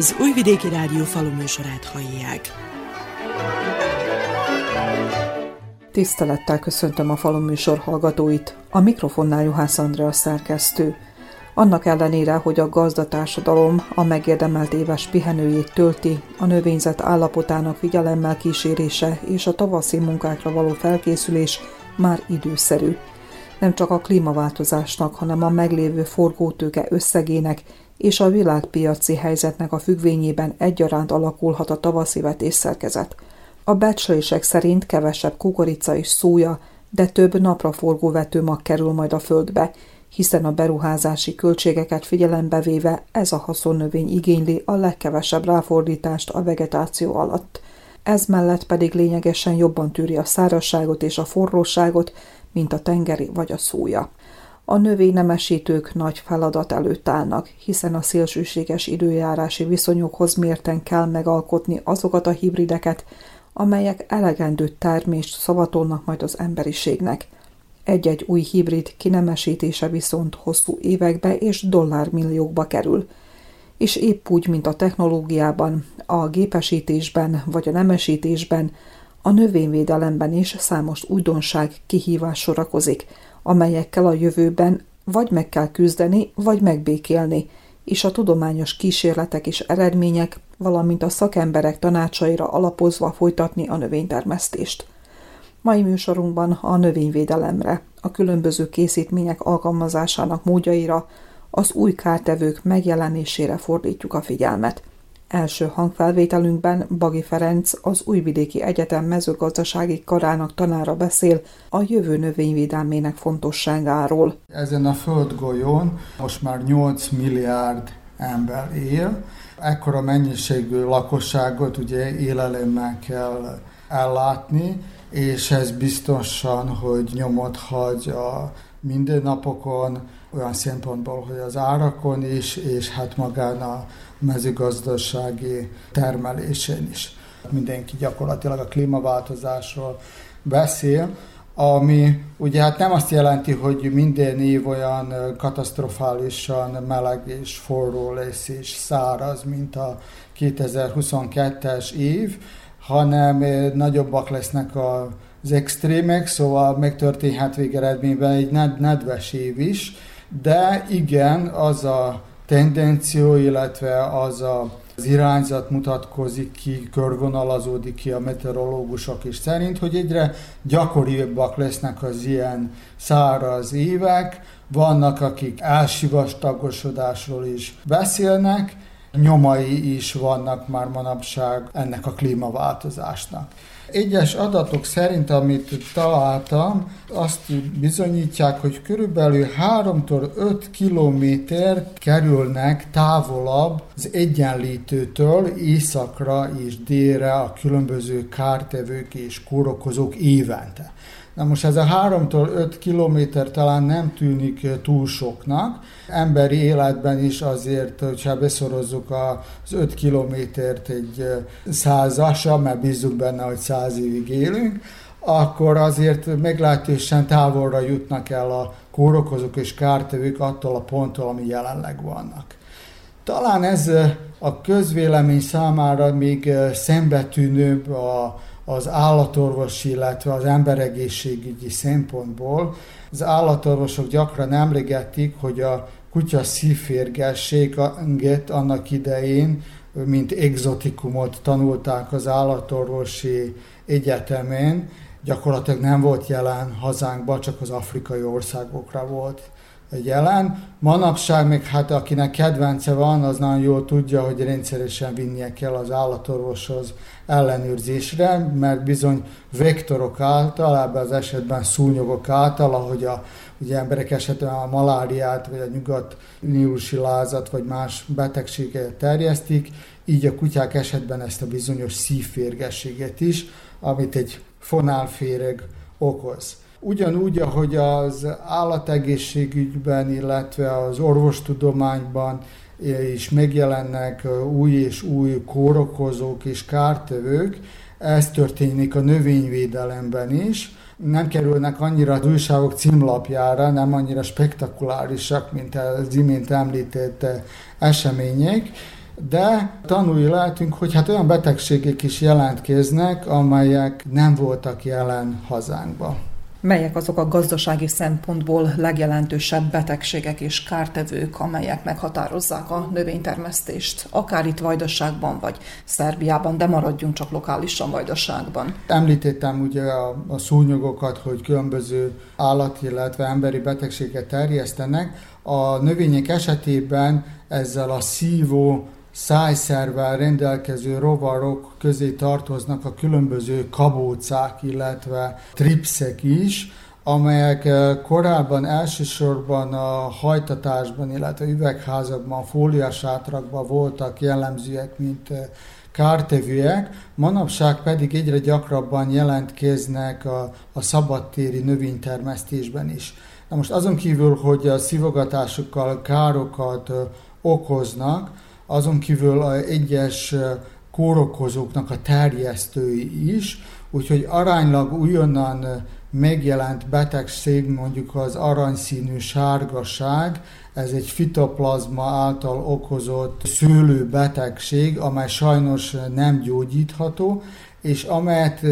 Az Újvidéki Rádió faluműsorát hallják. Tisztelettel köszöntöm a faluműsor hallgatóit, a mikrofonnál Juhász Andrea szerkesztő. Annak ellenére, hogy a gazdatársadalom a megérdemelt éves pihenőjét tölti, a növényzet állapotának figyelemmel kísérése és a tavaszi munkákra való felkészülés már időszerű. Nem csak a klímaváltozásnak, hanem a meglévő forgótőke összegének és a világpiaci helyzetnek a függvényében egyaránt alakulhat a tavaszi vetésszerkezet. A becslések szerint kevesebb kukorica és szója, de több napraforgó vetőmag kerül majd a földbe, hiszen a beruházási költségeket figyelembe véve ez a haszonnövény igényli a legkevesebb ráfordítást a vegetáció alatt. Ez mellett pedig lényegesen jobban tűri a szárazságot és a forróságot, mint a tengeri vagy a szója. A növénynemesítők nagy feladat előtt állnak, hiszen a szélsőséges időjárási viszonyokhoz mérten kell megalkotni azokat a hibrideket, amelyek elegendő termést szavatolnak majd az emberiségnek. Egy-egy új hibrid kinemesítése viszont hosszú évekbe és dollármilliókba kerül. És épp úgy, mint a technológiában, a gépesítésben vagy a nemesítésben, a növényvédelemben is számos újdonság kihívás sorakozik, amelyekkel a jövőben vagy meg kell küzdeni, vagy megbékélni, és a tudományos kísérletek és eredmények, valamint a szakemberek tanácsaira alapozva folytatni a növénytermesztést. Mai műsorunkban a növényvédelemre, a különböző készítmények alkalmazásának módjaira, az új kártevők megjelenésére fordítjuk a figyelmet. Első hangfelvételünkben Bagi Ferenc, az Újvidéki Egyetem mezőgazdasági karának tanára beszél a jövő növényvédelmének fontosságáról. Ezen a földgolyón most már 8 milliárd ember él, ekkora mennyiségű lakosságot ugye élelemmel kell ellátni, és ez biztosan, hogy nyomot hagy a mindennapokon, olyan szempontból, hogy az árakon is, és hát magán a mezőgazdasági termelésén is. Mindenki gyakorlatilag a klímaváltozásról beszél, ami ugye hát nem azt jelenti, hogy minden év olyan katasztrofálisan meleg és forró lesz és száraz, mint a 2022-es év, hanem nagyobbak lesznek az extrémek, szóval megtörténhet végeredményben egy nedves év is, de igen, az a tendenció, illetve az a az irányzat mutatkozik ki, körvonalazódik ki a meteorológusok is szerint, hogy egyre gyakoribbak lesznek az ilyen száraz évek, vannak, akik elsivastagosodásról is beszélnek, nyomai is vannak már manapság ennek a klímaváltozásnak. Egyes adatok szerint, amit találtam, azt bizonyítják, hogy körülbelül 3-tól 5 kilométer kerülnek távolabb az egyenlítőtől északra és délre a különböző kártevők és kórokozók évente. Na most ez a 3-tól 5 kilométer talán nem tűnik túl soknak. Emberi életben is azért, hogyha beszorozzuk az 5 kilométert egy százasra, mert bízunk benne, hogy száz évig élünk, akkor azért meglehetősen távolra jutnak el a kórokozók és kártevők attól a ponttól, ami jelenleg vannak. Talán ez a közvélemény számára még szembetűnőbb a az állatorvosi, illetve az emberegészségügyi szempontból. Az állatorvosok gyakran emlegetik, hogy a kutya szívférgességet annak idején, mint exotikumot tanulták az állatorvosi egyetemen, gyakorlatilag nem volt jelen hazánkban, csak az afrikai országokra volt jelen. Manapság még hát akinek kedvence van, az nagyon jól tudja, hogy rendszeresen vinnie kell az állatorvoshoz ellenőrzésre, mert bizony vektorok által, ebben az esetben szúnyogok által, ahogy a ugye emberek esetben a maláriát, vagy a nyugat nílusi lázat, vagy más betegséget terjesztik, így a kutyák esetben ezt a bizonyos szívférgességet is, amit egy fonálféreg okoz. Ugyanúgy, ahogy az állategészségügyben, illetve az orvostudományban is megjelennek új és új kórokozók és kártevők, ez történik a növényvédelemben is. Nem kerülnek annyira az újságok címlapjára, nem annyira spektakulárisak, mint az imént említett események, de tanulni lehetünk, hogy hát olyan betegségek is jelentkeznek, amelyek nem voltak jelen hazánkban. Melyek azok a gazdasági szempontból legjelentősebb betegségek és kártevők, amelyek meghatározzák a növénytermesztést, akár itt Vajdaságban vagy Szerbiában, de maradjunk csak lokálisan Vajdaságban? Említettem ugye a, a szúnyogokat, hogy különböző állati, illetve emberi betegséget terjesztenek. A növények esetében ezzel a szívó szájszervel rendelkező rovarok közé tartoznak a különböző kabócák, illetve tripszek is, amelyek eh, korábban elsősorban a hajtatásban, illetve üvegházakban, fóliasátrakban voltak jellemzőek, mint eh, kártevőek, manapság pedig egyre gyakrabban jelentkeznek a, a szabadtéri növénytermesztésben is. Na most azon kívül, hogy a szivogatásukkal károkat eh, okoznak, azon kívül a egyes kórokozóknak a terjesztői is, úgyhogy aránylag újonnan megjelent betegség, mondjuk az aranyszínű sárgaság, ez egy fitoplazma által okozott szőlőbetegség, amely sajnos nem gyógyítható, és amelyet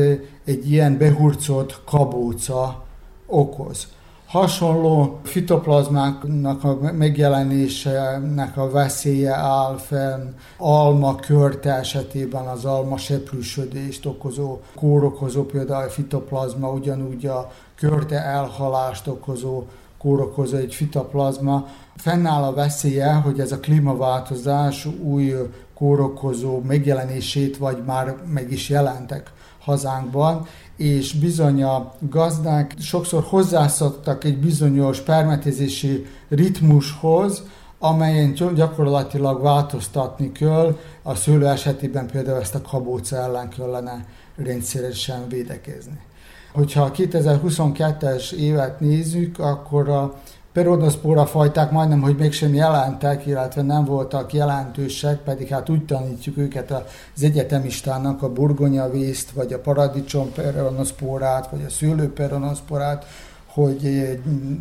egy ilyen behurcolt kabóca okoz hasonló fitoplazmáknak a megjelenésének a veszélye áll fenn alma körte esetében az alma seprűsödést okozó kórokozó, például a fitoplazma, ugyanúgy a körte elhalást okozó kórokozó egy fitoplazma. Fennáll a veszélye, hogy ez a klímaváltozás új kórokozó megjelenését, vagy már meg is jelentek hazánkban, és bizony a gazdák sokszor hozzászoktak egy bizonyos permetezési ritmushoz, amelyen gyakorlatilag változtatni kell, a szőlő esetében például ezt a kabóca ellen kellene rendszeresen védekezni. Hogyha a 2022-es évet nézzük, akkor a peronoszpóra fajták majdnem, hogy mégsem jelentek, illetve nem voltak jelentősek, pedig hát úgy tanítjuk őket az egyetemistának a burgonya vészt, vagy a paradicsom peronoszpórát, vagy a szőlő peronoszpórát, hogy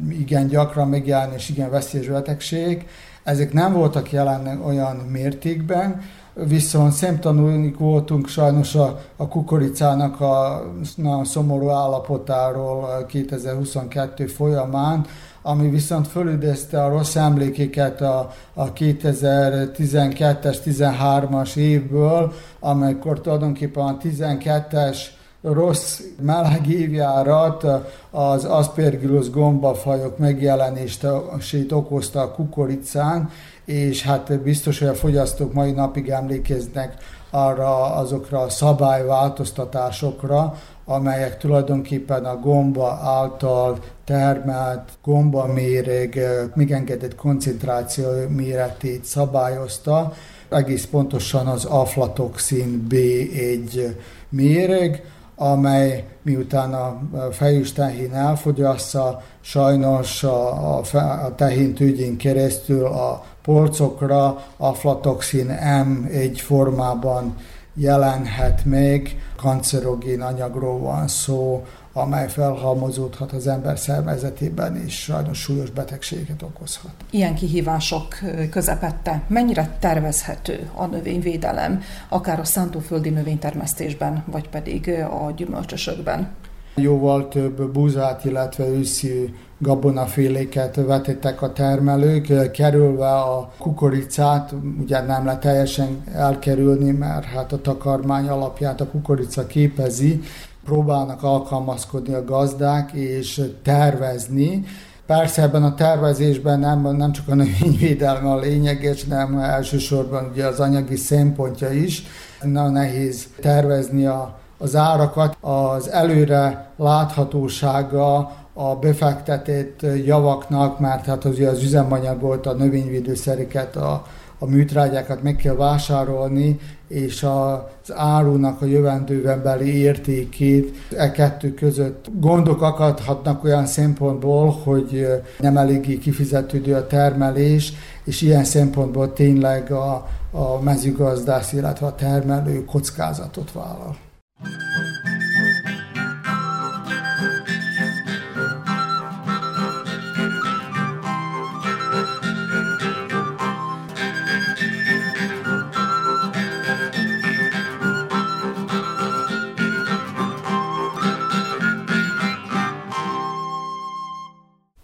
igen gyakran megjelen és igen veszélyes betegség. Ezek nem voltak jelen olyan mértékben, viszont szemtanúnik voltunk sajnos a, a kukoricának a nagyon szomorú állapotáról 2022 folyamán, ami viszont fölidezte a rossz emlékeket a, a 2012-es, 13-as évből, amikor tulajdonképpen a 12-es rossz meleg évjárat az aspergillus gombafajok megjelenését okozta a kukoricán, és hát biztos, hogy a fogyasztók mai napig emlékeznek arra azokra a szabályváltoztatásokra, amelyek tulajdonképpen a gomba által termelt gombaméreg megengedett koncentráció méretét szabályozta, egész pontosan az aflatoxin B1 méreg, amely miután a fejős tehén elfogyassza, sajnos a, a, a tehén tügyén keresztül a polcokra aflatoxin M1 formában jelenhet még, kancerogén anyagról van szó, amely felhalmozódhat az ember szervezetében, és sajnos súlyos betegséget okozhat. Ilyen kihívások közepette mennyire tervezhető a növényvédelem, akár a szántóföldi növénytermesztésben, vagy pedig a gyümölcsösökben? Jóval több búzát, illetve őszi gabonaféléket vetettek a termelők, kerülve a kukoricát, ugye nem lehet teljesen elkerülni, mert hát a takarmány alapját a kukorica képezi, próbálnak alkalmazkodni a gazdák és tervezni. Persze ebben a tervezésben nem, nem csak a növényvédelme a lényeges, nem elsősorban ugye az anyagi szempontja is. Nagyon nehéz tervezni a, az árakat. Az előre láthatósága a befektetett javaknak, mert hát az, az üzemanyag volt a növényvédőszereket, a, a műtrágyákat meg kell vásárolni, és az árunak a jövendőben beli értékét e kettő között gondok akadhatnak olyan szempontból, hogy nem eléggé kifizetődő a termelés, és ilyen szempontból tényleg a, a mezőgazdász, illetve a termelő kockázatot vállal.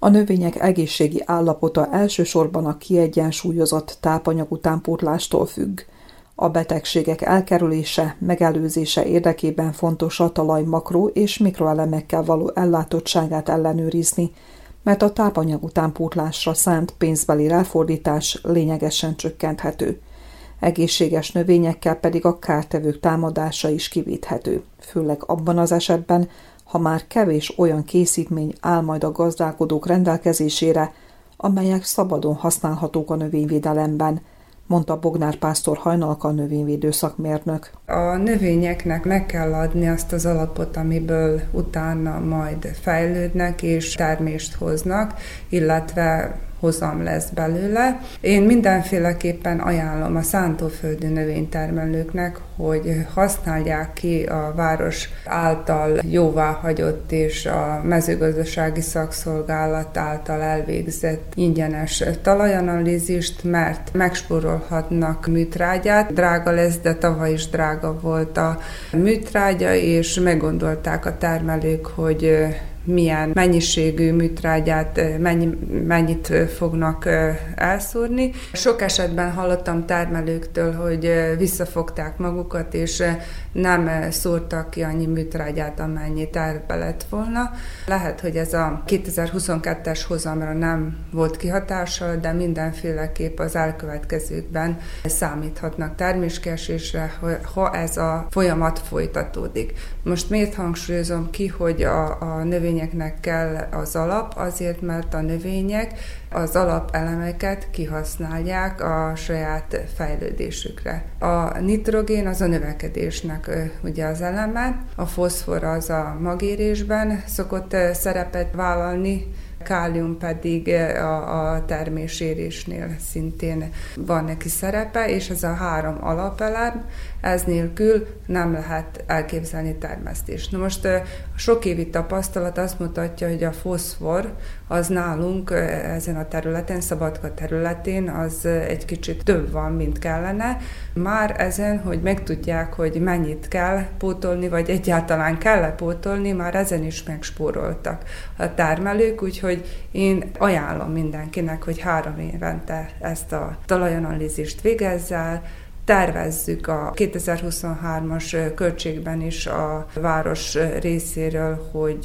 A növények egészségi állapota elsősorban a kiegyensúlyozott tápanyag utánpótlástól függ. A betegségek elkerülése, megelőzése érdekében fontos a talaj makro- és mikroelemekkel való ellátottságát ellenőrizni, mert a tápanyag utánpótlásra szánt pénzbeli ráfordítás lényegesen csökkenthető. Egészséges növényekkel pedig a kártevők támadása is kivéthető, főleg abban az esetben, ha már kevés olyan készítmény áll majd a gazdálkodók rendelkezésére, amelyek szabadon használhatók a növényvédelemben, mondta Bognár Pásztor Hajnalka növényvédő szakmérnök. A növényeknek meg kell adni azt az alapot, amiből utána majd fejlődnek és termést hoznak, illetve hozam lesz belőle. Én mindenféleképpen ajánlom a szántóföldi növénytermelőknek, hogy használják ki a város által jóváhagyott és a mezőgazdasági szakszolgálat által elvégzett ingyenes talajanalízist, mert megspórolhatnak műtrágyát. Drága lesz, de tavaly is drága volt a műtrágya, és meggondolták a termelők, hogy milyen mennyiségű műtrágyát mennyi, mennyit fognak elszúrni. Sok esetben hallottam termelőktől, hogy visszafogták magukat, és nem szórtak ki annyi műtrágyát, amennyi terve lett volna. Lehet, hogy ez a 2022-es hozamra nem volt kihatással, de mindenféleképp az elkövetkezőkben számíthatnak terméskesésre, ha ez a folyamat folytatódik. Most miért hangsúlyozom ki, hogy a, a növényeknek kell az alap? Azért, mert a növények az alapelemeket kihasználják a saját fejlődésükre. A nitrogén az a növekedésnek ugye az eleme, a foszfor az a magérésben szokott szerepet vállalni, kálium pedig a, a termésérésnél szintén van neki szerepe, és ez a három alapelem, ez nélkül nem lehet elképzelni termesztést. Na most a sok évi tapasztalat azt mutatja, hogy a foszfor az nálunk ezen a területen, Szabadka területén, az egy kicsit több van, mint kellene. Már ezen, hogy megtudják, hogy mennyit kell pótolni, vagy egyáltalán kell-e pótolni, már ezen is megspóroltak a termelők, úgyhogy én ajánlom mindenkinek, hogy három évente ezt a talajanalízist végezzel, tervezzük a 2023-as költségben is a város részéről, hogy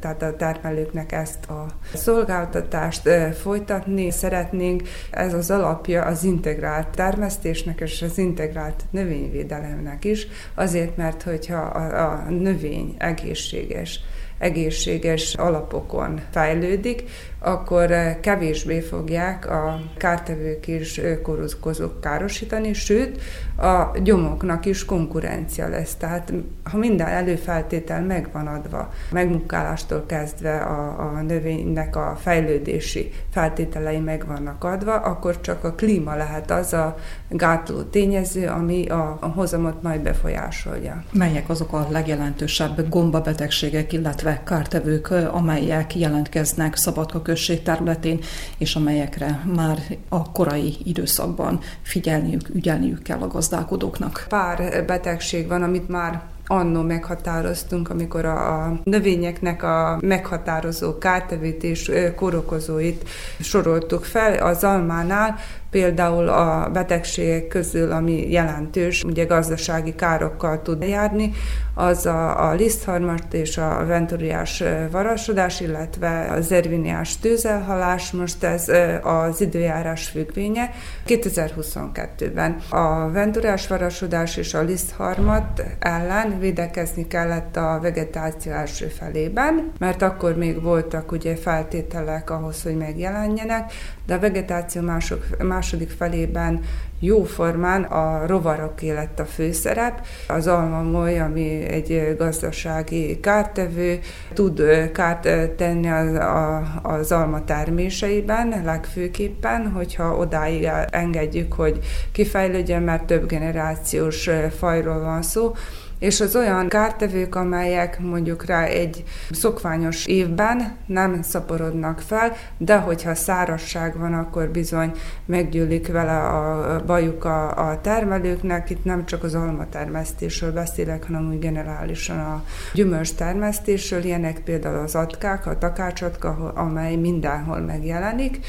tehát a termelőknek ezt a szolgáltatást folytatni szeretnénk. Ez az alapja az integrált termesztésnek és az integrált növényvédelemnek is, azért, mert hogyha a, a növény egészséges, egészséges alapokon fejlődik, akkor eh, kevésbé fogják a kártevők és korozkozók károsítani, sőt, a gyomoknak is konkurencia lesz. Tehát ha minden előfeltétel megvan adva, megmunkálástól kezdve a, a növénynek a fejlődési feltételei meg vannak adva, akkor csak a klíma lehet az a gátló tényező, ami a, a hozamot majd befolyásolja. Melyek azok a legjelentősebb gombabetegségek, illetve kártevők, amelyek jelentkeznek Szabadka község területén, és amelyekre már a korai időszakban figyelniük, ügyelniük kell a gazdálkodóknak. Pár betegség van, amit már annó meghatároztunk, amikor a, a növényeknek a meghatározó kártevét és korokozóit soroltuk fel. Az almánál például a betegségek közül, ami jelentős, ugye gazdasági károkkal tud járni, az a, a lisztharmat és a venturiás varasodás, illetve az erviniás tőzelhalás, most ez az időjárás függvénye. 2022-ben a venturiás varasodás és a lisztharmat ellen védekezni kellett a vegetáció első felében, mert akkor még voltak ugye feltételek ahhoz, hogy megjelenjenek, de a vegetáció mások, második felében jóformán a rovaroké lett a főszerep. Az almamoly, ami egy gazdasági kártevő, tud kárt tenni az, a, az alma terméseiben, legfőképpen, hogyha odáig engedjük, hogy kifejlődjön, mert több generációs fajról van szó, és az olyan kártevők, amelyek mondjuk rá egy szokványos évben nem szaporodnak fel, de hogyha szárasság van, akkor bizony meggyűlik vele a bajuk a, a termelőknek. Itt nem csak az almatermesztésről beszélek, hanem úgy generálisan a gyümölcs termesztésről. Ilyenek például az atkák, a takácsatka, amely mindenhol megjelenik,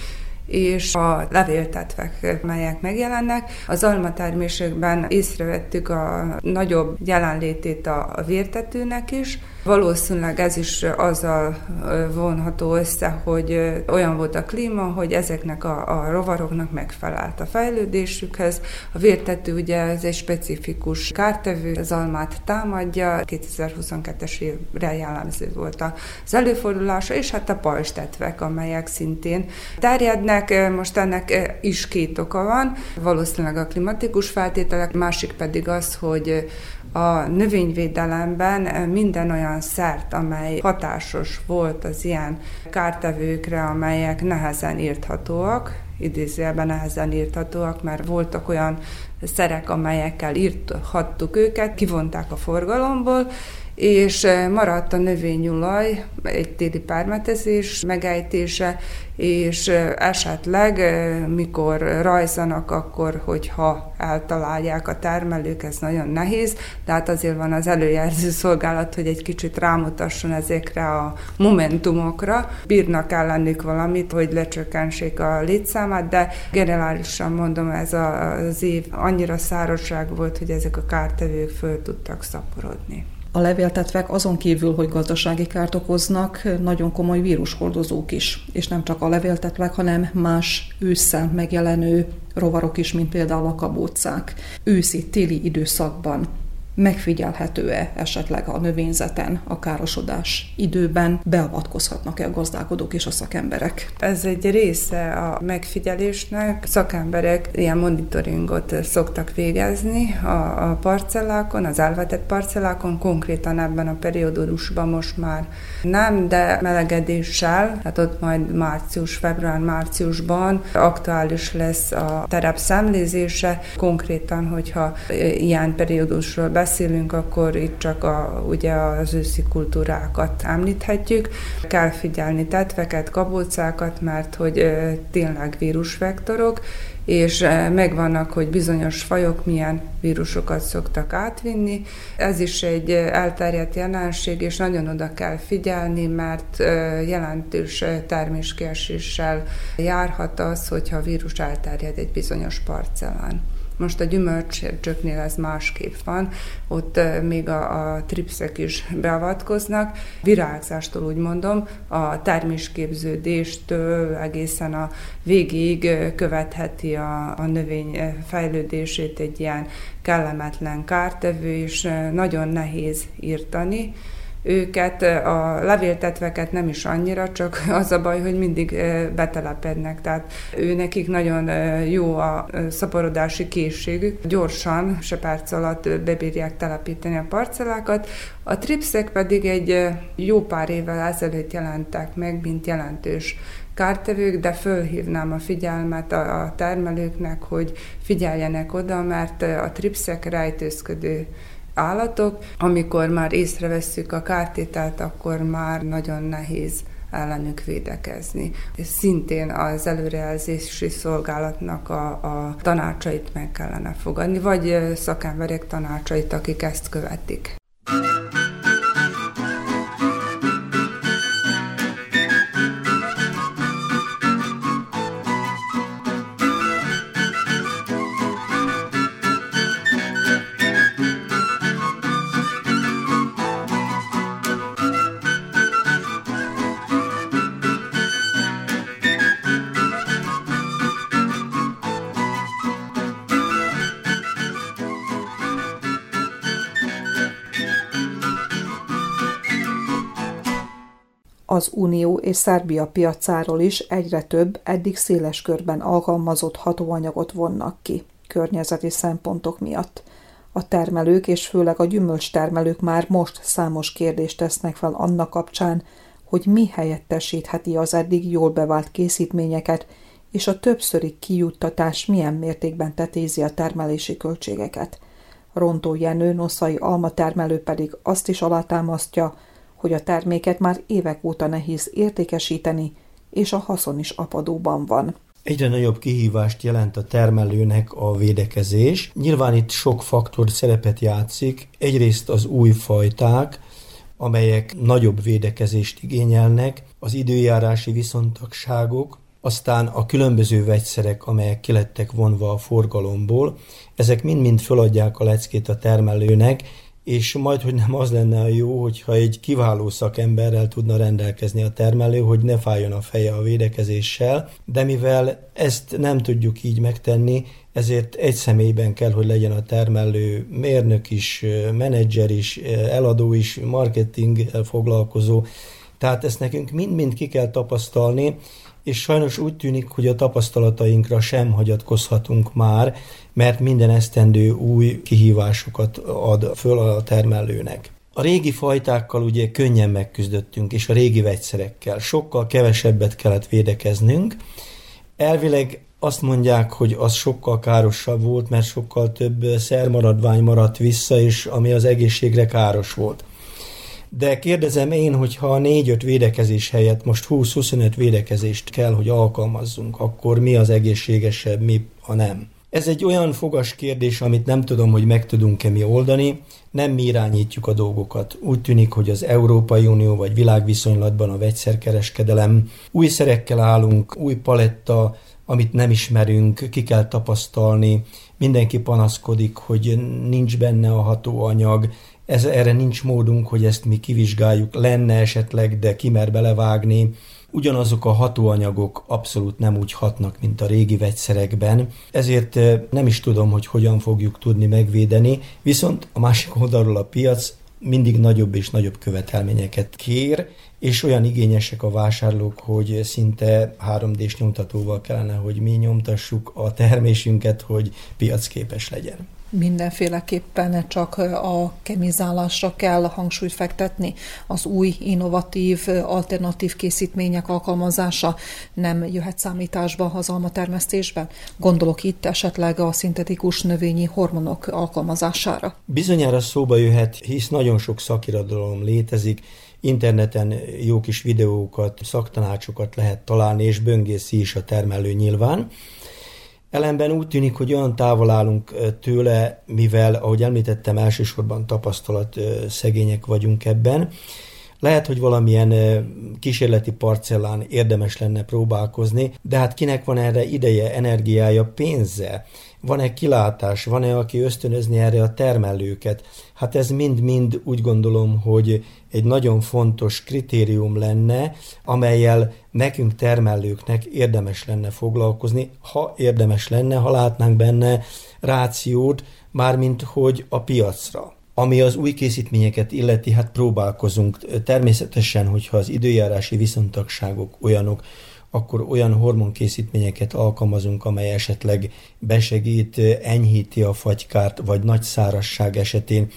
és a levéltetvek, melyek megjelennek. Az almatermésekben észrevettük a nagyobb jelenlétét a vértetőnek is, Valószínűleg ez is azzal vonható össze, hogy olyan volt a klíma, hogy ezeknek a, a rovaroknak megfelelt a fejlődésükhez. A vértető ugye ez egy specifikus kártevő, az almát támadja, 2022-es évre jellemző volt az előfordulása, és hát a pajstetvek, amelyek szintén terjednek. Most ennek is két oka van, valószínűleg a klimatikus feltételek, másik pedig az, hogy a növényvédelemben minden olyan szert, amely hatásos volt az ilyen kártevőkre, amelyek nehezen írthatóak, idézőjelben nehezen írthatóak, mert voltak olyan szerek, amelyekkel írthattuk őket, kivonták a forgalomból, és maradt a növényulaj, egy téli pármetezés megejtése, és esetleg, mikor rajzanak, akkor, hogyha eltalálják a termelők, ez nagyon nehéz, de hát azért van az előjelző szolgálat, hogy egy kicsit rámutasson ezekre a momentumokra. Bírnak ellenük valamit, hogy lecsökkentsék a létszámát, de generálisan mondom, ez az év annyira szárazság volt, hogy ezek a kártevők föl tudtak szaporodni. A levéltetvek azon kívül, hogy gazdasági kárt okoznak, nagyon komoly vírushordozók is. És nem csak a levéltetvek, hanem más ősszel megjelenő rovarok is, mint például a kabócák. Őszi, téli időszakban megfigyelhető-e esetleg a növényzeten a károsodás időben, beavatkozhatnak-e a gazdálkodók és a szakemberek? Ez egy része a megfigyelésnek. Szakemberek ilyen monitoringot szoktak végezni a, parcellákon, az elvetett parcellákon, konkrétan ebben a periódusban most már nem, de melegedéssel, tehát ott majd március, február-márciusban aktuális lesz a terep szemlézése, konkrétan, hogyha ilyen periódusról beszélünk, beszélünk, akkor itt csak a, ugye az őszi kultúrákat említhetjük. Kell figyelni tetveket, kabócákat, mert hogy tényleg vírusvektorok, és megvannak, hogy bizonyos fajok milyen vírusokat szoktak átvinni. Ez is egy elterjedt jelenség, és nagyon oda kell figyelni, mert jelentős terméskieséssel járhat az, hogyha a vírus elterjed egy bizonyos parcellán. Most a gyümölcsöknél ez másképp van, ott még a, a tripszek is beavatkoznak. Virágzástól úgy mondom, a termésképződéstől egészen a végig követheti a, a növény fejlődését egy ilyen kellemetlen kártevő, és nagyon nehéz írtani őket, a levéltetveket nem is annyira, csak az a baj, hogy mindig betelepednek, tehát ő nekik nagyon jó a szaporodási készségük, gyorsan, se perc alatt bebírják telepíteni a parcellákat, a tripszek pedig egy jó pár évvel ezelőtt jelentek meg, mint jelentős kártevők, de fölhívnám a figyelmet a termelőknek, hogy figyeljenek oda, mert a tripszek rejtőzködő állatok. Amikor már észrevesszük a kártételt, akkor már nagyon nehéz ellenük védekezni. Szintén az előrejelzési szolgálatnak a, a tanácsait meg kellene fogadni, vagy szakemberek tanácsait, akik ezt követik. Unió és Szerbia piacáról is egyre több, eddig széles körben alkalmazott hatóanyagot vonnak ki környezeti szempontok miatt. A termelők és főleg a gyümölcstermelők már most számos kérdést tesznek fel annak kapcsán, hogy mi helyettesítheti az eddig jól bevált készítményeket, és a többszöri kijuttatás milyen mértékben tetézi a termelési költségeket. Rontó Jenő, noszai alma termelő pedig azt is alátámasztja, hogy a terméket már évek óta nehéz értékesíteni, és a haszon is apadóban van. Egyre nagyobb kihívást jelent a termelőnek a védekezés. Nyilván itt sok faktor szerepet játszik. Egyrészt az új fajták, amelyek nagyobb védekezést igényelnek, az időjárási viszontagságok, aztán a különböző vegyszerek, amelyek kilettek vonva a forgalomból, ezek mind-mind föladják a leckét a termelőnek, és majd, hogy nem az lenne a jó, hogyha egy kiváló szakemberrel tudna rendelkezni a termelő, hogy ne fájjon a feje a védekezéssel, de mivel ezt nem tudjuk így megtenni, ezért egy személyben kell, hogy legyen a termelő mérnök is, menedzser is, eladó is, marketing foglalkozó, tehát ezt nekünk mind-mind ki kell tapasztalni, és sajnos úgy tűnik, hogy a tapasztalatainkra sem hagyatkozhatunk már, mert minden esztendő új kihívásokat ad föl a termelőnek. A régi fajtákkal ugye könnyen megküzdöttünk, és a régi vegyszerekkel sokkal kevesebbet kellett védekeznünk. Elvileg azt mondják, hogy az sokkal károsabb volt, mert sokkal több szermaradvány maradt vissza, és ami az egészségre káros volt. De kérdezem én, hogy ha a 4-5 védekezés helyett most 20-25 védekezést kell, hogy alkalmazzunk, akkor mi az egészségesebb, mi a nem? Ez egy olyan fogas kérdés, amit nem tudom, hogy meg tudunk-e mi oldani, nem mi irányítjuk a dolgokat. Úgy tűnik, hogy az Európai Unió vagy világviszonylatban a vegyszerkereskedelem új szerekkel állunk, új paletta, amit nem ismerünk, ki kell tapasztalni, mindenki panaszkodik, hogy nincs benne a hatóanyag, ez, erre nincs módunk, hogy ezt mi kivizsgáljuk, lenne esetleg, de kimer belevágni. Ugyanazok a hatóanyagok abszolút nem úgy hatnak, mint a régi vegyszerekben, ezért nem is tudom, hogy hogyan fogjuk tudni megvédeni, viszont a másik oldalról a piac mindig nagyobb és nagyobb követelményeket kér, és olyan igényesek a vásárlók, hogy szinte 3D-s nyomtatóval kellene, hogy mi nyomtassuk a termésünket, hogy piacképes legyen mindenféleképpen csak a kemizálásra kell hangsúlyt fektetni, az új, innovatív, alternatív készítmények alkalmazása nem jöhet számításba az almatermesztésben. Gondolok itt esetleg a szintetikus növényi hormonok alkalmazására. Bizonyára szóba jöhet, hisz nagyon sok szakirodalom létezik, interneten jó kis videókat, szaktanácsokat lehet találni, és böngészi is a termelő nyilván. Ellenben úgy tűnik, hogy olyan távol állunk tőle, mivel, ahogy említettem, elsősorban tapasztalat szegények vagyunk ebben. Lehet, hogy valamilyen kísérleti parcellán érdemes lenne próbálkozni, de hát kinek van erre ideje, energiája, pénze? Van-e kilátás, van-e, aki ösztönözni erre a termelőket? Hát ez mind-mind úgy gondolom, hogy egy nagyon fontos kritérium lenne, amelyel nekünk termelőknek érdemes lenne foglalkozni, ha érdemes lenne, ha látnánk benne rációt, mármint hogy a piacra. Ami az új készítményeket illeti, hát próbálkozunk. Természetesen, hogyha az időjárási viszontagságok olyanok, akkor olyan hormonkészítményeket alkalmazunk, amely esetleg besegít, enyhíti a fagykárt, vagy nagy szárasság esetén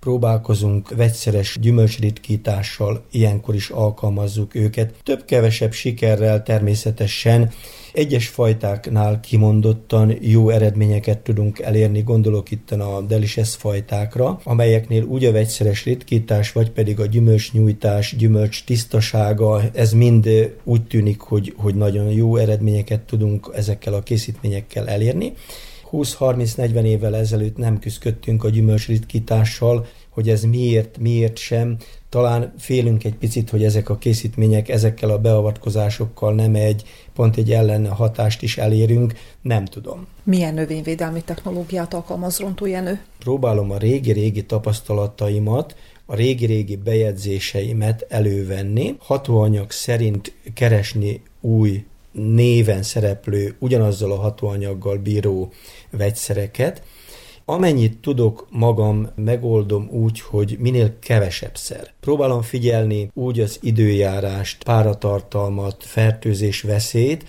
próbálkozunk vegyszeres gyümölcsritkítással, ilyenkor is alkalmazzuk őket. Több-kevesebb sikerrel természetesen egyes fajtáknál kimondottan jó eredményeket tudunk elérni, gondolok itt a delicious fajtákra, amelyeknél úgy a vegyszeres ritkítás, vagy pedig a gyümölcsnyújtás, gyümölcs tisztasága, ez mind úgy tűnik, hogy, hogy nagyon jó eredményeket tudunk ezekkel a készítményekkel elérni. 20-30-40 évvel ezelőtt nem küzdöttünk a gyümölcsritkítással, hogy ez miért, miért sem. Talán félünk egy picit, hogy ezek a készítmények ezekkel a beavatkozásokkal nem egy, pont egy ellen hatást is elérünk, nem tudom. Milyen növényvédelmi technológiát alkalmaz Rontó Jenő? Próbálom a régi-régi tapasztalataimat, a régi-régi bejegyzéseimet elővenni, hatóanyag szerint keresni új néven szereplő, ugyanazzal a hatóanyaggal bíró vegyszereket. Amennyit tudok, magam megoldom úgy, hogy minél kevesebb szer. Próbálom figyelni úgy az időjárást, páratartalmat, fertőzés veszélyt,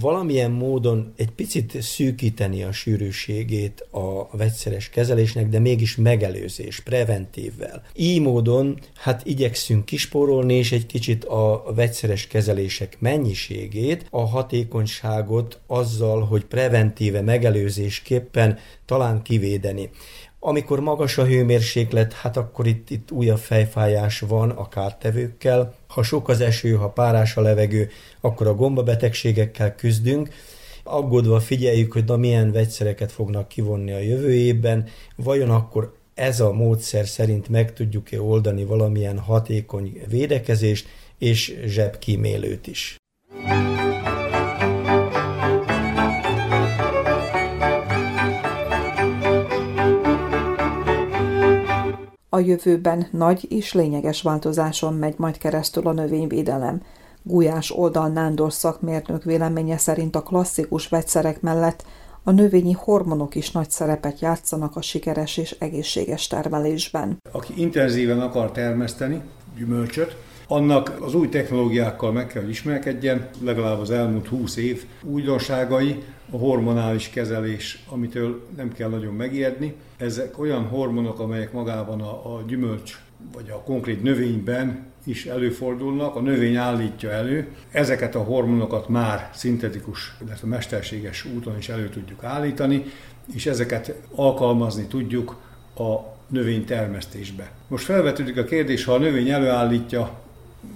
valamilyen módon egy picit szűkíteni a sűrűségét a vegyszeres kezelésnek, de mégis megelőzés, preventívvel. Így módon hát igyekszünk kisporolni, és egy kicsit a vegyszeres kezelések mennyiségét, a hatékonyságot azzal, hogy preventíve megelőzésképpen talán kivédeni. Amikor magas a hőmérséklet, hát akkor itt, itt újabb fejfájás van a kártevőkkel. Ha sok az eső, ha párás a levegő, akkor a gombabetegségekkel küzdünk. Aggódva figyeljük, hogy na milyen vegyszereket fognak kivonni a jövő évben, vajon akkor ez a módszer szerint meg tudjuk-e oldani valamilyen hatékony védekezést és zsebkímélőt is. A jövőben nagy és lényeges változáson megy majd keresztül a növényvédelem. Gulyás Oldal Nándor szakmérnök véleménye szerint a klasszikus vegyszerek mellett a növényi hormonok is nagy szerepet játszanak a sikeres és egészséges termelésben. Aki intenzíven akar termeszteni gyümölcsöt, annak az új technológiákkal meg kell ismerkedjen, legalább az elmúlt 20 év újdonságai, a hormonális kezelés, amitől nem kell nagyon megijedni. Ezek olyan hormonok, amelyek magában a, a gyümölcs vagy a konkrét növényben is előfordulnak, a növény állítja elő. Ezeket a hormonokat már szintetikus, illetve mesterséges úton is elő tudjuk állítani, és ezeket alkalmazni tudjuk a növény termesztésbe. Most felvetődik a kérdés, ha a növény előállítja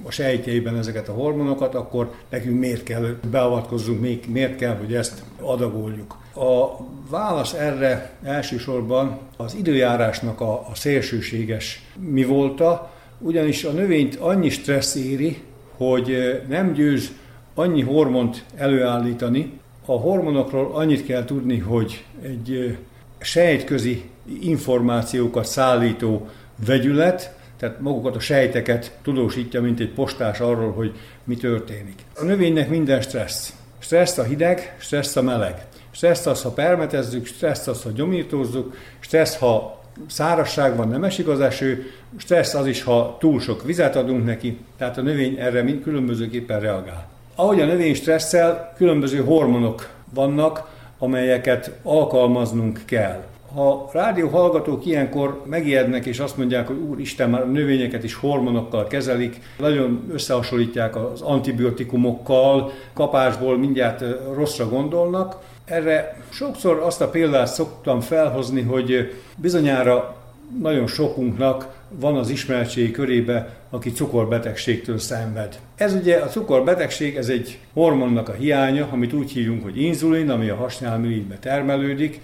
a sejtjeiben ezeket a hormonokat, akkor nekünk miért kell beavatkozzunk, miért kell, hogy ezt adagoljuk. A válasz erre elsősorban az időjárásnak a, a szélsőséges mi volta, ugyanis a növényt annyi stressz éri, hogy nem győz annyi hormont előállítani. A hormonokról annyit kell tudni, hogy egy sejtközi információkat szállító vegyület, tehát magukat a sejteket tudósítja, mint egy postás arról, hogy mi történik. A növénynek minden stressz. Stressz a hideg, stressz a meleg. Stressz az, ha permetezzük, stressz az, ha gyomírtózzuk, stressz, ha szárazság van, nem esik az eső, stressz az is, ha túl sok vizet adunk neki, tehát a növény erre mind különbözőképpen reagál. Ahogy a növény stresszel, különböző hormonok vannak, amelyeket alkalmaznunk kell. Ha rádió hallgatók ilyenkor megijednek és azt mondják, hogy úristen, már a növényeket is hormonokkal kezelik, nagyon összehasonlítják az antibiotikumokkal, kapásból mindjárt rosszra gondolnak, erre sokszor azt a példát szoktam felhozni, hogy bizonyára nagyon sokunknak van az ismertségi körébe, aki cukorbetegségtől szenved. Ez ugye a cukorbetegség, ez egy hormonnak a hiánya, amit úgy hívunk, hogy inzulin, ami a hasnyálmirigybe termelődik,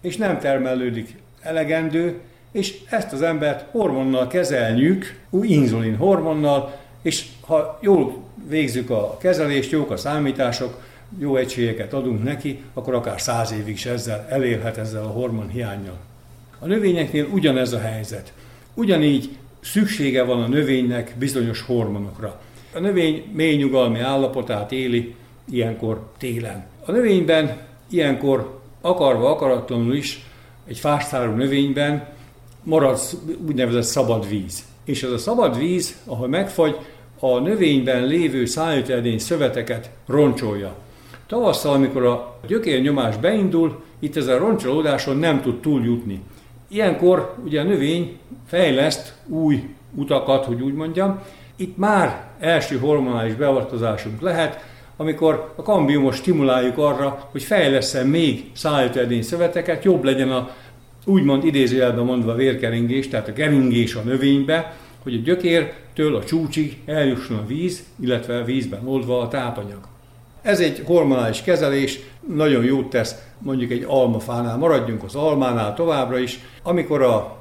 és nem termelődik elegendő, és ezt az embert hormonnal kezeljük, új inzulin hormonnal, és ha jól végzük a kezelést, jók a számítások, jó egységeket adunk neki, akkor akár száz évig is ezzel elérhet ezzel a hormon hiányjal. A növényeknél ugyanez a helyzet. Ugyanígy szüksége van a növénynek bizonyos hormonokra. A növény mély nyugalmi állapotát éli ilyenkor télen. A növényben ilyenkor akarva, akaratlanul is egy fásztárú növényben marad úgynevezett szabad víz. És ez a szabad víz, ahol megfagy, a növényben lévő szállítóedény szöveteket roncsolja. Tavasszal, amikor a gyökérnyomás beindul, itt ez a roncsolódáson nem tud túljutni. Ilyenkor ugye a növény fejleszt új utakat, hogy úgy mondjam. Itt már első hormonális beavatkozásunk lehet, amikor a kambiumot stimuláljuk arra, hogy fejleszen még szállítóedény szöveteket, jobb legyen a úgymond idézőjelben mondva vérkeringés, tehát a keringés a növénybe, hogy a gyökértől a csúcsig eljusson a víz, illetve a vízben oldva a tápanyag. Ez egy hormonális kezelés, nagyon jót tesz mondjuk egy almafánál, maradjunk az almánál továbbra is. Amikor a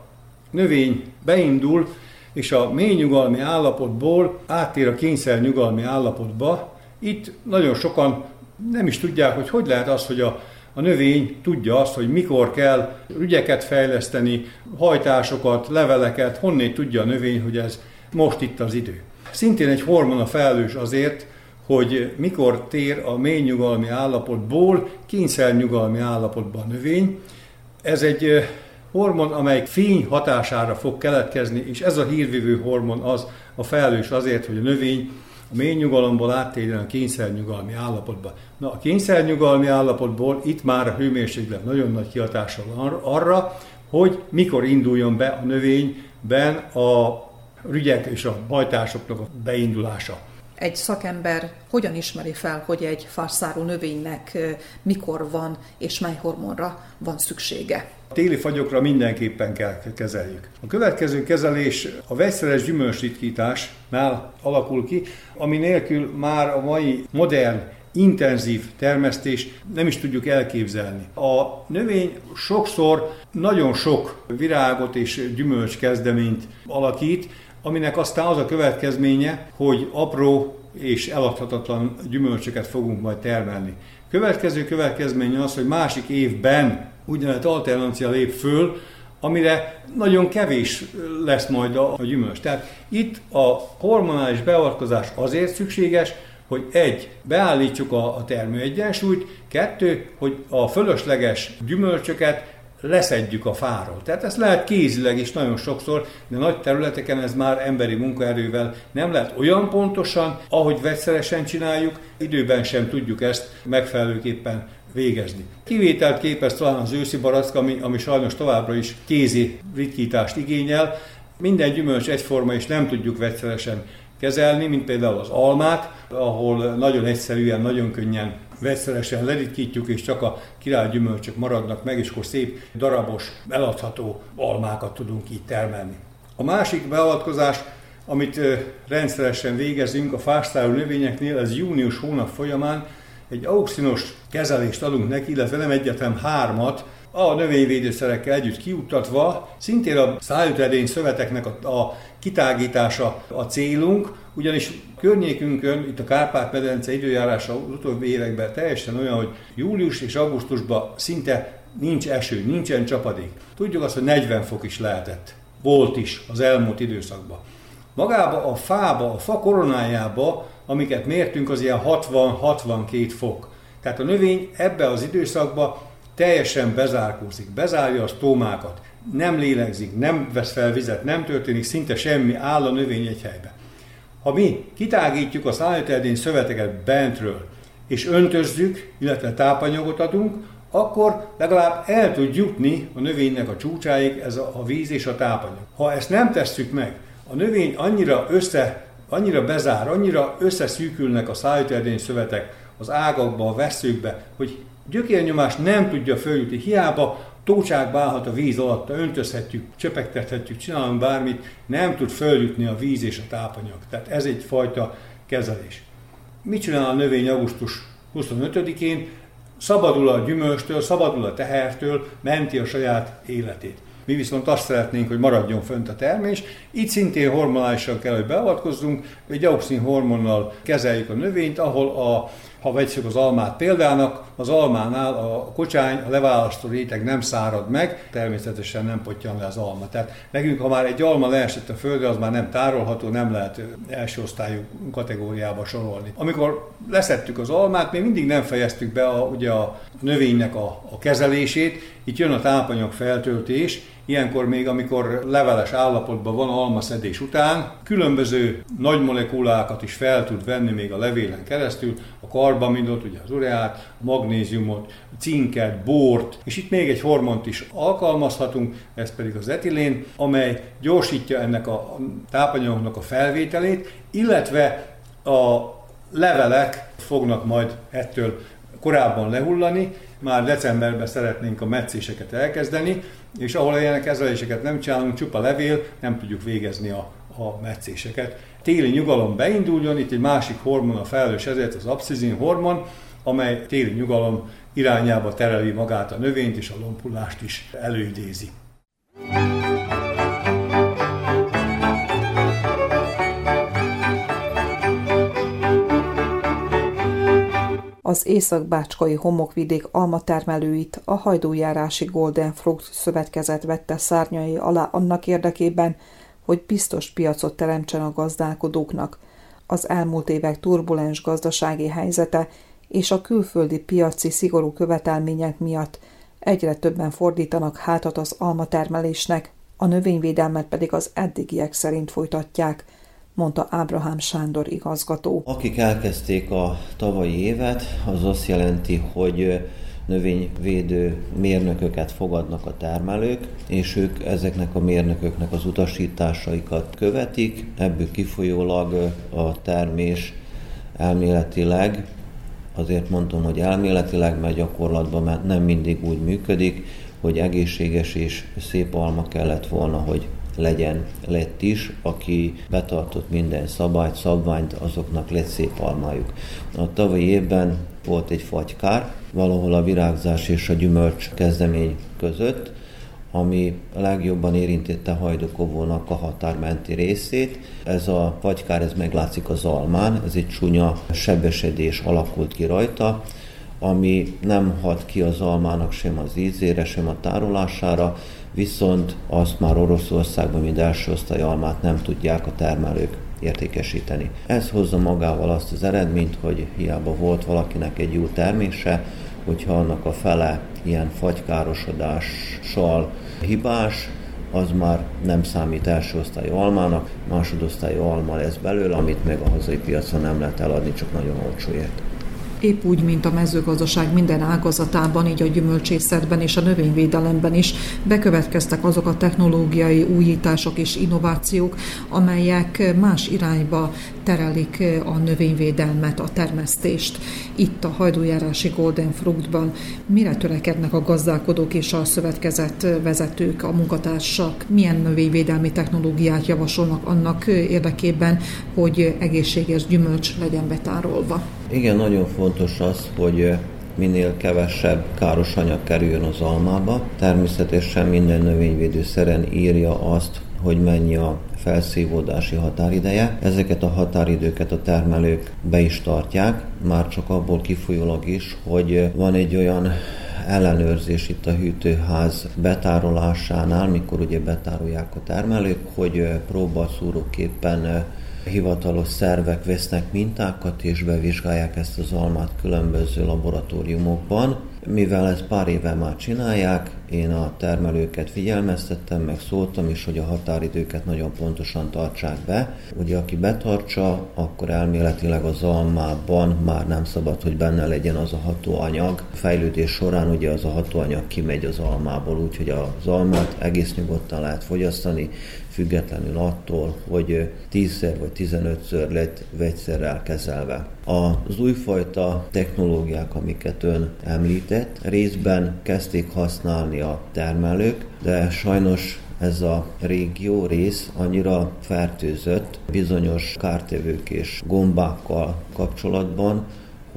növény beindul, és a mély nyugalmi állapotból áttér a kényszer nyugalmi állapotba, itt nagyon sokan nem is tudják, hogy hogy lehet az, hogy a, a növény tudja azt, hogy mikor kell ügyeket fejleszteni, hajtásokat, leveleket, honnét tudja a növény, hogy ez most itt az idő. Szintén egy hormon a felelős azért, hogy mikor tér a mély nyugalmi állapotból kényszernyugalmi állapotba a növény. Ez egy hormon, amely fény hatására fog keletkezni, és ez a hírvívő hormon az a felelős azért, hogy a növény a mély nyugalomból áttérjen a kényszernyugalmi állapotba. Na, a kényszernyugalmi állapotból itt már a hőmérséklet nagyon nagy kihatással arra, hogy mikor induljon be a növényben a rügyek és a hajtásoknak a beindulása. egy szakember hogyan ismeri fel, hogy egy fászáró növénynek mikor van és mely hormonra van szüksége. Téli fagyokra mindenképpen kell kezeljük. A következő kezelés a vegyszeres gyümölcsritkításnál alakul ki, ami nélkül már a mai modern intenzív termesztés nem is tudjuk elképzelni. A növény sokszor nagyon sok virágot és gyümölcs kezdeményt alakít, aminek aztán az a következménye, hogy apró és eladhatatlan gyümölcsöket fogunk majd termelni. Következő következménye az, hogy másik évben úgynevezett alternancia lép föl, amire nagyon kevés lesz majd a, a gyümölcs. Tehát itt a hormonális beavatkozás azért szükséges, hogy egy, beállítsuk a, a termőegyensúlyt, kettő, hogy a fölösleges gyümölcsöket leszedjük a fáról. Tehát ezt lehet kézileg is nagyon sokszor, de nagy területeken ez már emberi munkaerővel nem lehet olyan pontosan, ahogy vegyszeresen csináljuk, időben sem tudjuk ezt megfelelőképpen végezni. Kivételt képez talán az őszi barack, ami, ami sajnos továbbra is kézi ritkítást igényel. Minden gyümölcs egyforma, és nem tudjuk vegyszeresen kezelni, mint például az almát, ahol nagyon egyszerűen, nagyon könnyen vegyszeresen leritkítjuk, és csak a királygyümölcsök maradnak meg, és akkor szép darabos, eladható almákat tudunk így termelni. A másik beavatkozás, amit rendszeresen végezünk a fástáró növényeknél, ez június hónap folyamán egy auxinos kezelést adunk neki, illetve nem egyetem hármat, a növényvédőszerekkel együtt kiuttatva, szintén a szájütedény szöveteknek a, a kitágítása a célunk, ugyanis környékünkön, itt a Kárpát-medence időjárása az utóbbi években teljesen olyan, hogy július és augusztusban szinte nincs eső, nincsen csapadék. Tudjuk azt, hogy 40 fok is lehetett. Volt is az elmúlt időszakban. Magába a fába, a fa koronájába, amiket mértünk, az ilyen 60-62 fok. Tehát a növény ebbe az időszakba teljesen bezárkózik, bezárja a stómákat, nem lélegzik, nem vesz fel vizet, nem történik szinte semmi, áll a növény egy helyben. Ha mi kitágítjuk a szállítedény szöveteket bentről, és öntözzük, illetve tápanyagot adunk, akkor legalább el tud jutni a növénynek a csúcsáig ez a, a víz és a tápanyag. Ha ezt nem tesszük meg, a növény annyira össze, annyira bezár, annyira összeszűkülnek a szállítedény szövetek az ágakba, a veszőkbe, hogy gyökérnyomást nem tudja följutni, hiába tócsákba állhat a víz alatt, öntözhetjük, csöpegtethetjük, csinálunk bármit, nem tud följutni a víz és a tápanyag. Tehát ez egy fajta kezelés. Mit csinál a növény augusztus 25-én? Szabadul a gyümölcstől, szabadul a tehertől, menti a saját életét. Mi viszont azt szeretnénk, hogy maradjon fönt a termés. Itt szintén hormonálisan kell, hogy beavatkozzunk, egy auxin hormonnal kezeljük a növényt, ahol a ha vegyük az almát példának, az almánál a kocsány, a leválasztó réteg nem szárad meg, természetesen nem potyan le az alma. Tehát nekünk, ha már egy alma leesett a földre, az már nem tárolható, nem lehet első osztályú kategóriába sorolni. Amikor leszettük az almát, még mindig nem fejeztük be a, ugye a növénynek a, a kezelését, itt jön a tápanyag feltöltés, Ilyenkor még, amikor leveles állapotban van almaszedés után, különböző nagy molekulákat is fel tud venni még a levélen keresztül, a karbamidot, ugye az ureát, a magnéziumot, a cinket, bort, és itt még egy hormont is alkalmazhatunk, ez pedig az etilén, amely gyorsítja ennek a tápanyagoknak a felvételét, illetve a levelek fognak majd ettől korábban lehullani, már decemberben szeretnénk a meccéseket elkezdeni, és ahol ilyen kezeléseket nem csinálunk, csupa levél, nem tudjuk végezni a, a meccéseket. Téli nyugalom beinduljon, itt egy másik hormon a felelős ezért, az abszizin hormon, amely téli nyugalom irányába tereli magát a növényt, és a lompullást is előidézi. Az észak-bácskai homokvidék almatermelőit a hajdújárási Golden Fruit szövetkezet vette szárnyai alá annak érdekében, hogy biztos piacot teremtsen a gazdálkodóknak. Az elmúlt évek turbulens gazdasági helyzete és a külföldi piaci szigorú követelmények miatt egyre többen fordítanak hátat az almatermelésnek, a növényvédelmet pedig az eddigiek szerint folytatják – mondta Ábrahám Sándor igazgató. Akik elkezdték a tavalyi évet, az azt jelenti, hogy növényvédő mérnököket fogadnak a termelők, és ők ezeknek a mérnököknek az utasításaikat követik, ebből kifolyólag a termés elméletileg, azért mondtam, hogy elméletileg, mert gyakorlatban nem mindig úgy működik, hogy egészséges és szép alma kellett volna, hogy legyen, lett is, aki betartott minden szabályt, szabványt, azoknak lett szép almájuk. A tavalyi évben volt egy fagykár, valahol a virágzás és a gyümölcs kezdemény között, ami legjobban érintette Hajdukovónak a határmenti részét. Ez a fagykár, ez meglátszik az almán, ez egy csúnya sebesedés alakult ki rajta, ami nem hat ki az almának sem az ízére, sem a tárolására, viszont azt már Oroszországban, mint első osztály almát nem tudják a termelők értékesíteni. Ez hozza magával azt az eredményt, hogy hiába volt valakinek egy jó termése, hogyha annak a fele ilyen fagykárosodással hibás, az már nem számít első osztályú almának, másodosztályú alma lesz belőle, amit meg a hazai piacon nem lehet eladni, csak nagyon olcsóért. Épp úgy, mint a mezőgazdaság minden ágazatában, így a gyümölcsészetben és a növényvédelemben is bekövetkeztek azok a technológiai újítások és innovációk, amelyek más irányba terelik a növényvédelmet, a termesztést. Itt a hajdújárási Golden Fruitban mire törekednek a gazdálkodók és a szövetkezett vezetők, a munkatársak, milyen növényvédelmi technológiát javasolnak annak érdekében, hogy egészséges gyümölcs legyen betárolva. Igen, nagyon fontos az, hogy minél kevesebb káros anyag kerüljön az almába. Természetesen minden növényvédőszeren írja azt, hogy mennyi a felszívódási határideje. Ezeket a határidőket a termelők be is tartják, már csak abból kifolyólag is, hogy van egy olyan ellenőrzés itt a hűtőház betárolásánál, mikor ugye betárolják a termelők, hogy próbaszúróképpen hivatalos szervek vesznek mintákat és bevizsgálják ezt az almát különböző laboratóriumokban. Mivel ezt pár éve már csinálják, én a termelőket figyelmeztettem, meg szóltam is, hogy a határidőket nagyon pontosan tartsák be. Ugye aki betartsa, akkor elméletileg az almában már nem szabad, hogy benne legyen az a hatóanyag. A fejlődés során ugye az a hatóanyag kimegy az almából, úgyhogy az almát egész nyugodtan lehet fogyasztani, függetlenül attól, hogy 10-szer vagy 15-ször lett vegyszerrel kezelve. Az újfajta technológiák, amiket ön említett, részben kezdték használni a termelők, de sajnos ez a régió rész annyira fertőzött bizonyos kártevők és gombákkal kapcsolatban,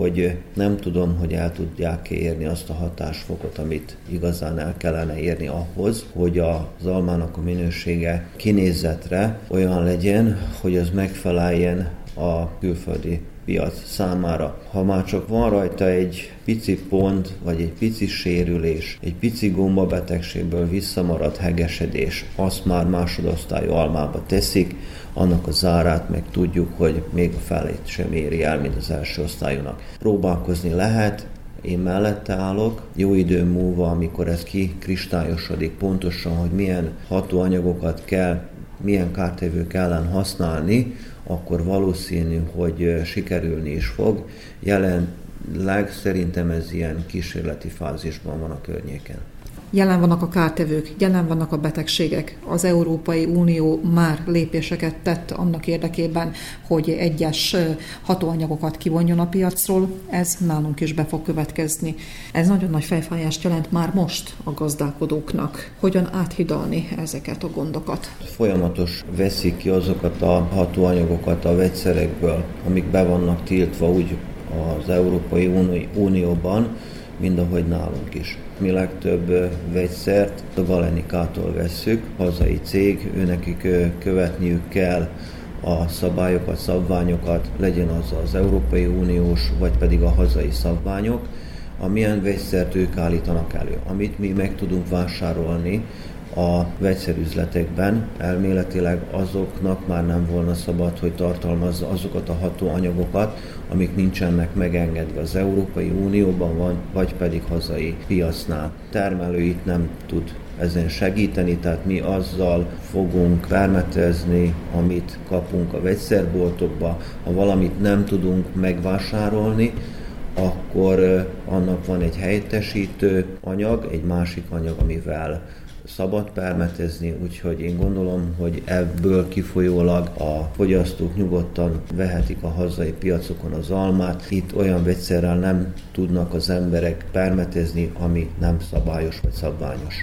hogy nem tudom, hogy el tudják érni azt a hatásfokot, amit igazán el kellene érni ahhoz, hogy az almának a minősége kinézetre olyan legyen, hogy az megfeleljen a külföldi piac számára. Ha már csak van rajta egy pici pont, vagy egy pici sérülés, egy pici gombabetegségből visszamaradt hegesedés, azt már másodosztályú almába teszik, annak a zárát meg tudjuk, hogy még a felét sem éri el, mint az első osztályúnak. Próbálkozni lehet, én mellette állok, jó idő múlva, amikor ez kikristályosodik pontosan, hogy milyen hatóanyagokat kell, milyen kártevők ellen használni, akkor valószínű, hogy sikerülni is fog. Jelenleg szerintem ez ilyen kísérleti fázisban van a környéken. Jelen vannak a kártevők, jelen vannak a betegségek. Az Európai Unió már lépéseket tett annak érdekében, hogy egyes hatóanyagokat kivonjon a piacról. Ez nálunk is be fog következni. Ez nagyon nagy fejfájást jelent már most a gazdálkodóknak. Hogyan áthidalni ezeket a gondokat? Folyamatos veszik ki azokat a hatóanyagokat a vegyszerekből, amik be vannak tiltva úgy az Európai Unióban, mint ahogy nálunk is. Mi legtöbb vegyszert a Galenikától vesszük, hazai cég, őnekik követniük kell a szabályokat, szabványokat, legyen az az Európai Uniós, vagy pedig a hazai szabványok, amilyen vegyszert ők állítanak elő. Amit mi meg tudunk vásárolni, a vegyszerüzletekben elméletileg azoknak már nem volna szabad, hogy tartalmazza azokat a hatóanyagokat, amik nincsenek megengedve az Európai Unióban van, vagy pedig hazai piacnál. Termelőit nem tud ezen segíteni, tehát mi azzal fogunk permetezni, amit kapunk a vegyszerboltokba. Ha valamit nem tudunk megvásárolni, akkor annak van egy helyettesítő anyag, egy másik anyag, amivel szabad permetezni, úgyhogy én gondolom, hogy ebből kifolyólag a fogyasztók nyugodtan vehetik a hazai piacokon az almát. Itt olyan vegyszerrel nem tudnak az emberek permetezni, ami nem szabályos vagy szabványos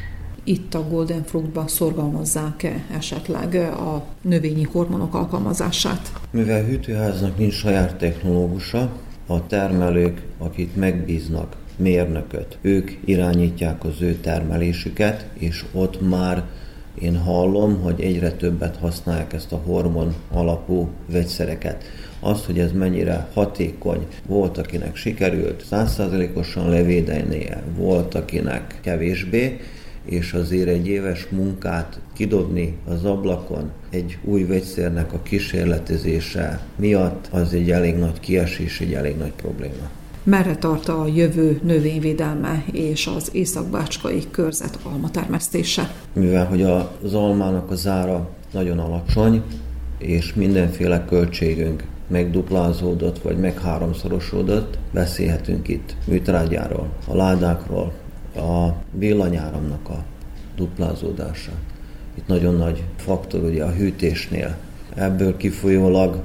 itt a Golden Fruitban szorgalmazzák-e esetleg a növényi hormonok alkalmazását? Mivel hűtőháznak nincs saját technológusa, a termelők, akik megbíznak mérnököt, ők irányítják az ő termelésüket, és ott már én hallom, hogy egyre többet használják ezt a hormon alapú vegyszereket. Azt, hogy ez mennyire hatékony, volt, akinek sikerült százszázalékosan levédenie, volt, akinek kevésbé, és azért egy éves munkát kidobni az ablakon egy új vegyszernek a kísérletezése miatt az egy elég nagy kiesés, egy elég nagy probléma. Merre tart a jövő növényvédelme és az északbácskai körzet almatermesztése? Mivel hogy az almának az ára nagyon alacsony, és mindenféle költségünk megduplázódott, vagy meg háromszorosodott, beszélhetünk itt műtrágyáról, a ládákról, a villanyáramnak a duplázódása. Itt nagyon nagy faktor ugye a hűtésnél. Ebből kifolyólag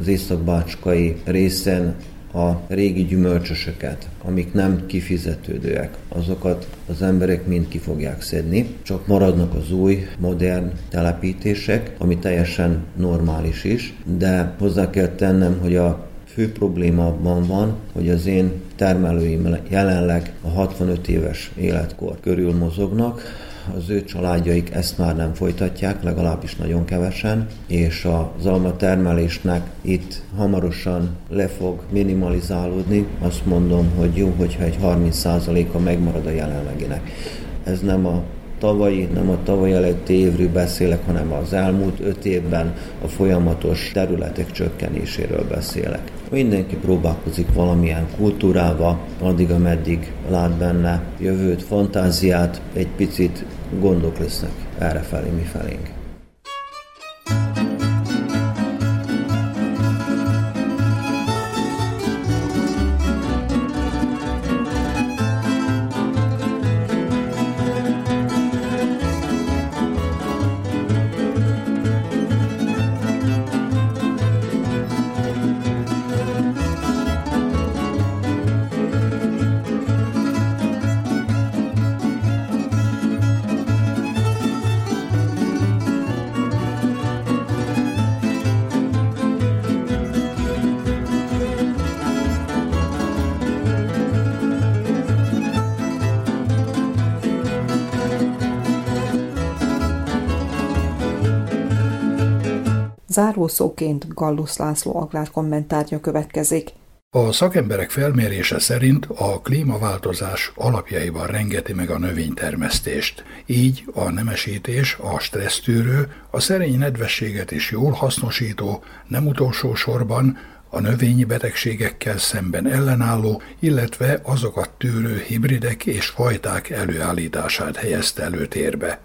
az északbácskai részen a régi gyümölcsösöket, amik nem kifizetődőek, azokat az emberek mind ki fogják szedni, csak maradnak az új, modern telepítések, ami teljesen normális is, de hozzá kell tennem, hogy a fő probléma abban van, hogy az én termelőim jelenleg a 65 éves életkor körül mozognak, az ő családjaik ezt már nem folytatják, legalábbis nagyon kevesen, és az alma termelésnek itt hamarosan le fog minimalizálódni. Azt mondom, hogy jó, hogyha egy 30%-a megmarad a jelenleginek. Ez nem a tavalyi, nem a tavaly előtti évről beszélek, hanem az elmúlt öt évben a folyamatos területek csökkenéséről beszélek. Mindenki próbálkozik valamilyen kultúrával, addig, ameddig lát benne jövőt, fantáziát, egy picit gondok lesznek errefelé, mi felénk. Zárószóként Gallus László agrárkommentárja következik. A szakemberek felmérése szerint a klímaváltozás alapjaiban rengeti meg a növénytermesztést. Így a nemesítés, a stressztűrő, a szerény nedvességet is jól hasznosító, nem utolsó sorban a növényi betegségekkel szemben ellenálló, illetve azokat tűrő hibridek és fajták előállítását helyezte előtérbe.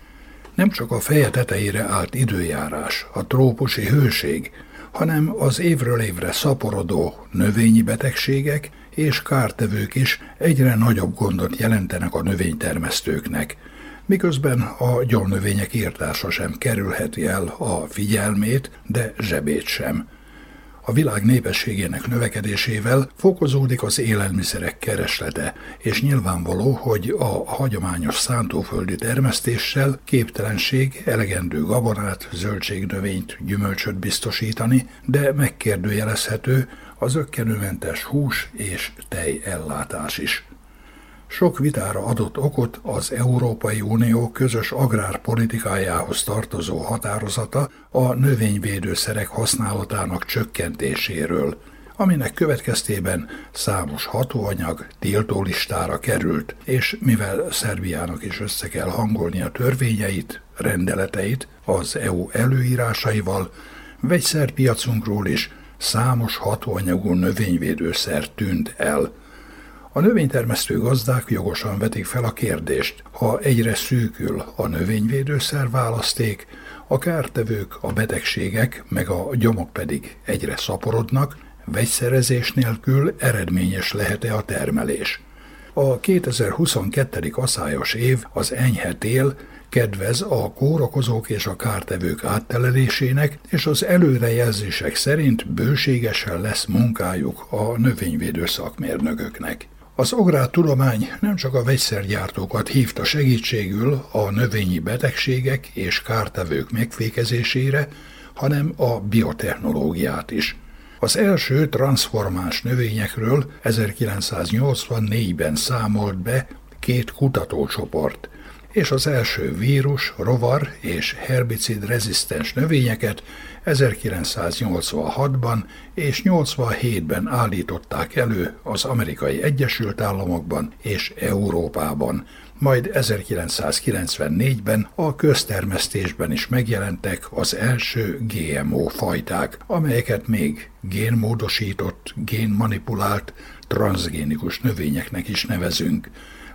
Nem csak a feje tetejére állt időjárás, a trópusi hőség, hanem az évről évre szaporodó növényi betegségek és kártevők is egyre nagyobb gondot jelentenek a növénytermesztőknek, miközben a gyomnövények írtása sem kerülheti el a figyelmét, de zsebét sem – a világ népességének növekedésével fokozódik az élelmiszerek kereslete, és nyilvánvaló, hogy a hagyományos szántóföldi termesztéssel képtelenség elegendő gabonát, zöldségnövényt, gyümölcsöt biztosítani, de megkérdőjelezhető az ökkenőmentes hús és tej ellátás is. Sok vitára adott okot az Európai Unió közös agrárpolitikájához tartozó határozata a növényvédőszerek használatának csökkentéséről, aminek következtében számos hatóanyag tiltólistára került, és mivel Szerbiának is össze kell hangolni a törvényeit, rendeleteit az EU előírásaival, vegyszerpiacunkról is számos hatóanyagú növényvédőszer tűnt el – a növénytermesztő gazdák jogosan vetik fel a kérdést, ha egyre szűkül a növényvédőszer választék, a kártevők, a betegségek, meg a gyomok pedig egyre szaporodnak, vegyszerezés nélkül eredményes lehet-e a termelés. A 2022. aszályos év az enyhe tél, kedvez a kórokozók és a kártevők áttelelésének, és az előrejelzések szerint bőségesen lesz munkájuk a növényvédő szakmérnököknek. Az agrártudomány nem csak a vegyszergyártókat hívta segítségül a növényi betegségek és kártevők megfékezésére, hanem a biotechnológiát is. Az első transformáns növényekről 1984-ben számolt be két kutatócsoport, és az első vírus, rovar és herbicid rezisztens növényeket 1986-ban és 87-ben állították elő az amerikai Egyesült Államokban és Európában, majd 1994-ben a köztermesztésben is megjelentek az első GMO fajták, amelyeket még génmódosított, génmanipulált, transgénikus növényeknek is nevezünk.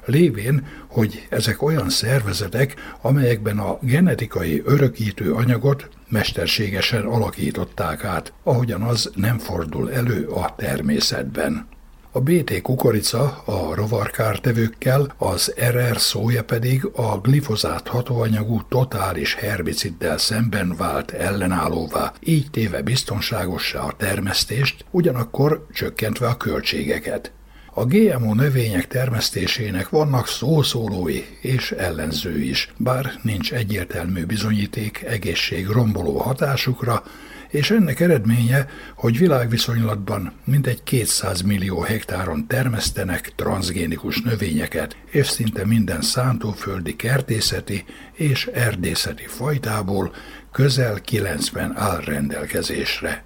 Lévén, hogy ezek olyan szervezetek, amelyekben a genetikai örökítő anyagot mesterségesen alakították át, ahogyan az nem fordul elő a természetben. A BT kukorica a rovarkártevőkkel, az RR szója pedig a glifozát hatóanyagú totális herbiciddel szemben vált ellenállóvá, így téve biztonságossá a termesztést, ugyanakkor csökkentve a költségeket. A GMO növények termesztésének vannak szószólói és ellenző is, bár nincs egyértelmű bizonyíték egészség romboló hatásukra, és ennek eredménye, hogy világviszonylatban mintegy 200 millió hektáron termesztenek transgénikus növényeket, és szinte minden szántóföldi kertészeti és erdészeti fajtából közel 90 áll rendelkezésre.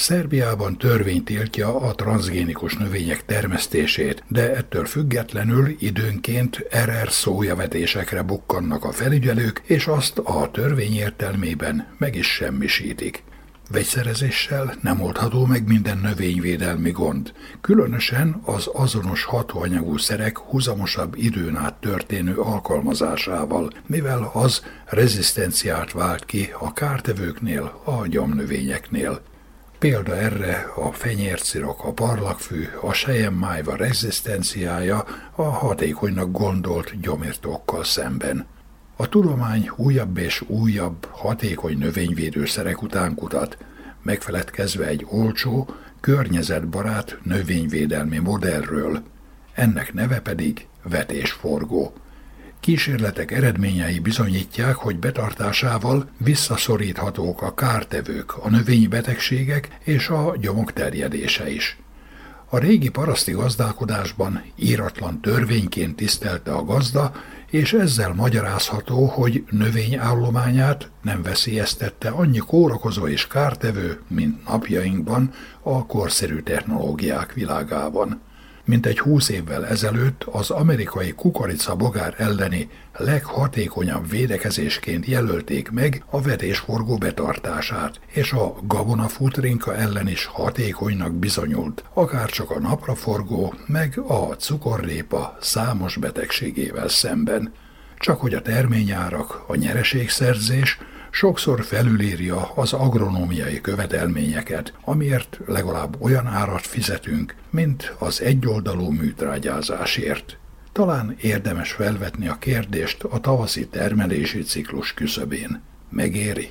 Szerbiában törvény tiltja a transgénikus növények termesztését, de ettől függetlenül időnként RR szójavetésekre bukkannak a felügyelők, és azt a törvény értelmében meg is semmisítik. Vegyszerezéssel nem oldható meg minden növényvédelmi gond, különösen az azonos hatóanyagú szerek húzamosabb időn át történő alkalmazásával, mivel az rezisztenciát vált ki a kártevőknél, a gyomnövényeknél. Példa erre a fenyércirok, a parlagfű, a sejemmájva rezisztenciája a hatékonynak gondolt gyomírtókkal szemben. A tudomány újabb és újabb hatékony növényvédőszerek után kutat, megfeledkezve egy olcsó, környezetbarát növényvédelmi modellről. Ennek neve pedig vetésforgó. Kísérletek eredményei bizonyítják, hogy betartásával visszaszoríthatók a kártevők, a növényi betegségek és a gyomok terjedése is. A régi paraszti gazdálkodásban íratlan törvényként tisztelte a gazda, és ezzel magyarázható, hogy növényállományát nem veszélyeztette annyi kórokozó és kártevő, mint napjainkban a korszerű technológiák világában mint egy húsz évvel ezelőtt az amerikai kukoricabogár elleni leghatékonyabb védekezésként jelölték meg a vetésforgó betartását, és a gabonafutrinka ellen is hatékonynak bizonyult, akárcsak a napraforgó meg a cukorrépa számos betegségével szemben. Csak hogy a terményárak, a nyereségszerzés sokszor felülírja az agronómiai követelményeket, amiért legalább olyan árat fizetünk, mint az egyoldalú műtrágyázásért. Talán érdemes felvetni a kérdést a tavaszi termelési ciklus küszöbén. Megéri?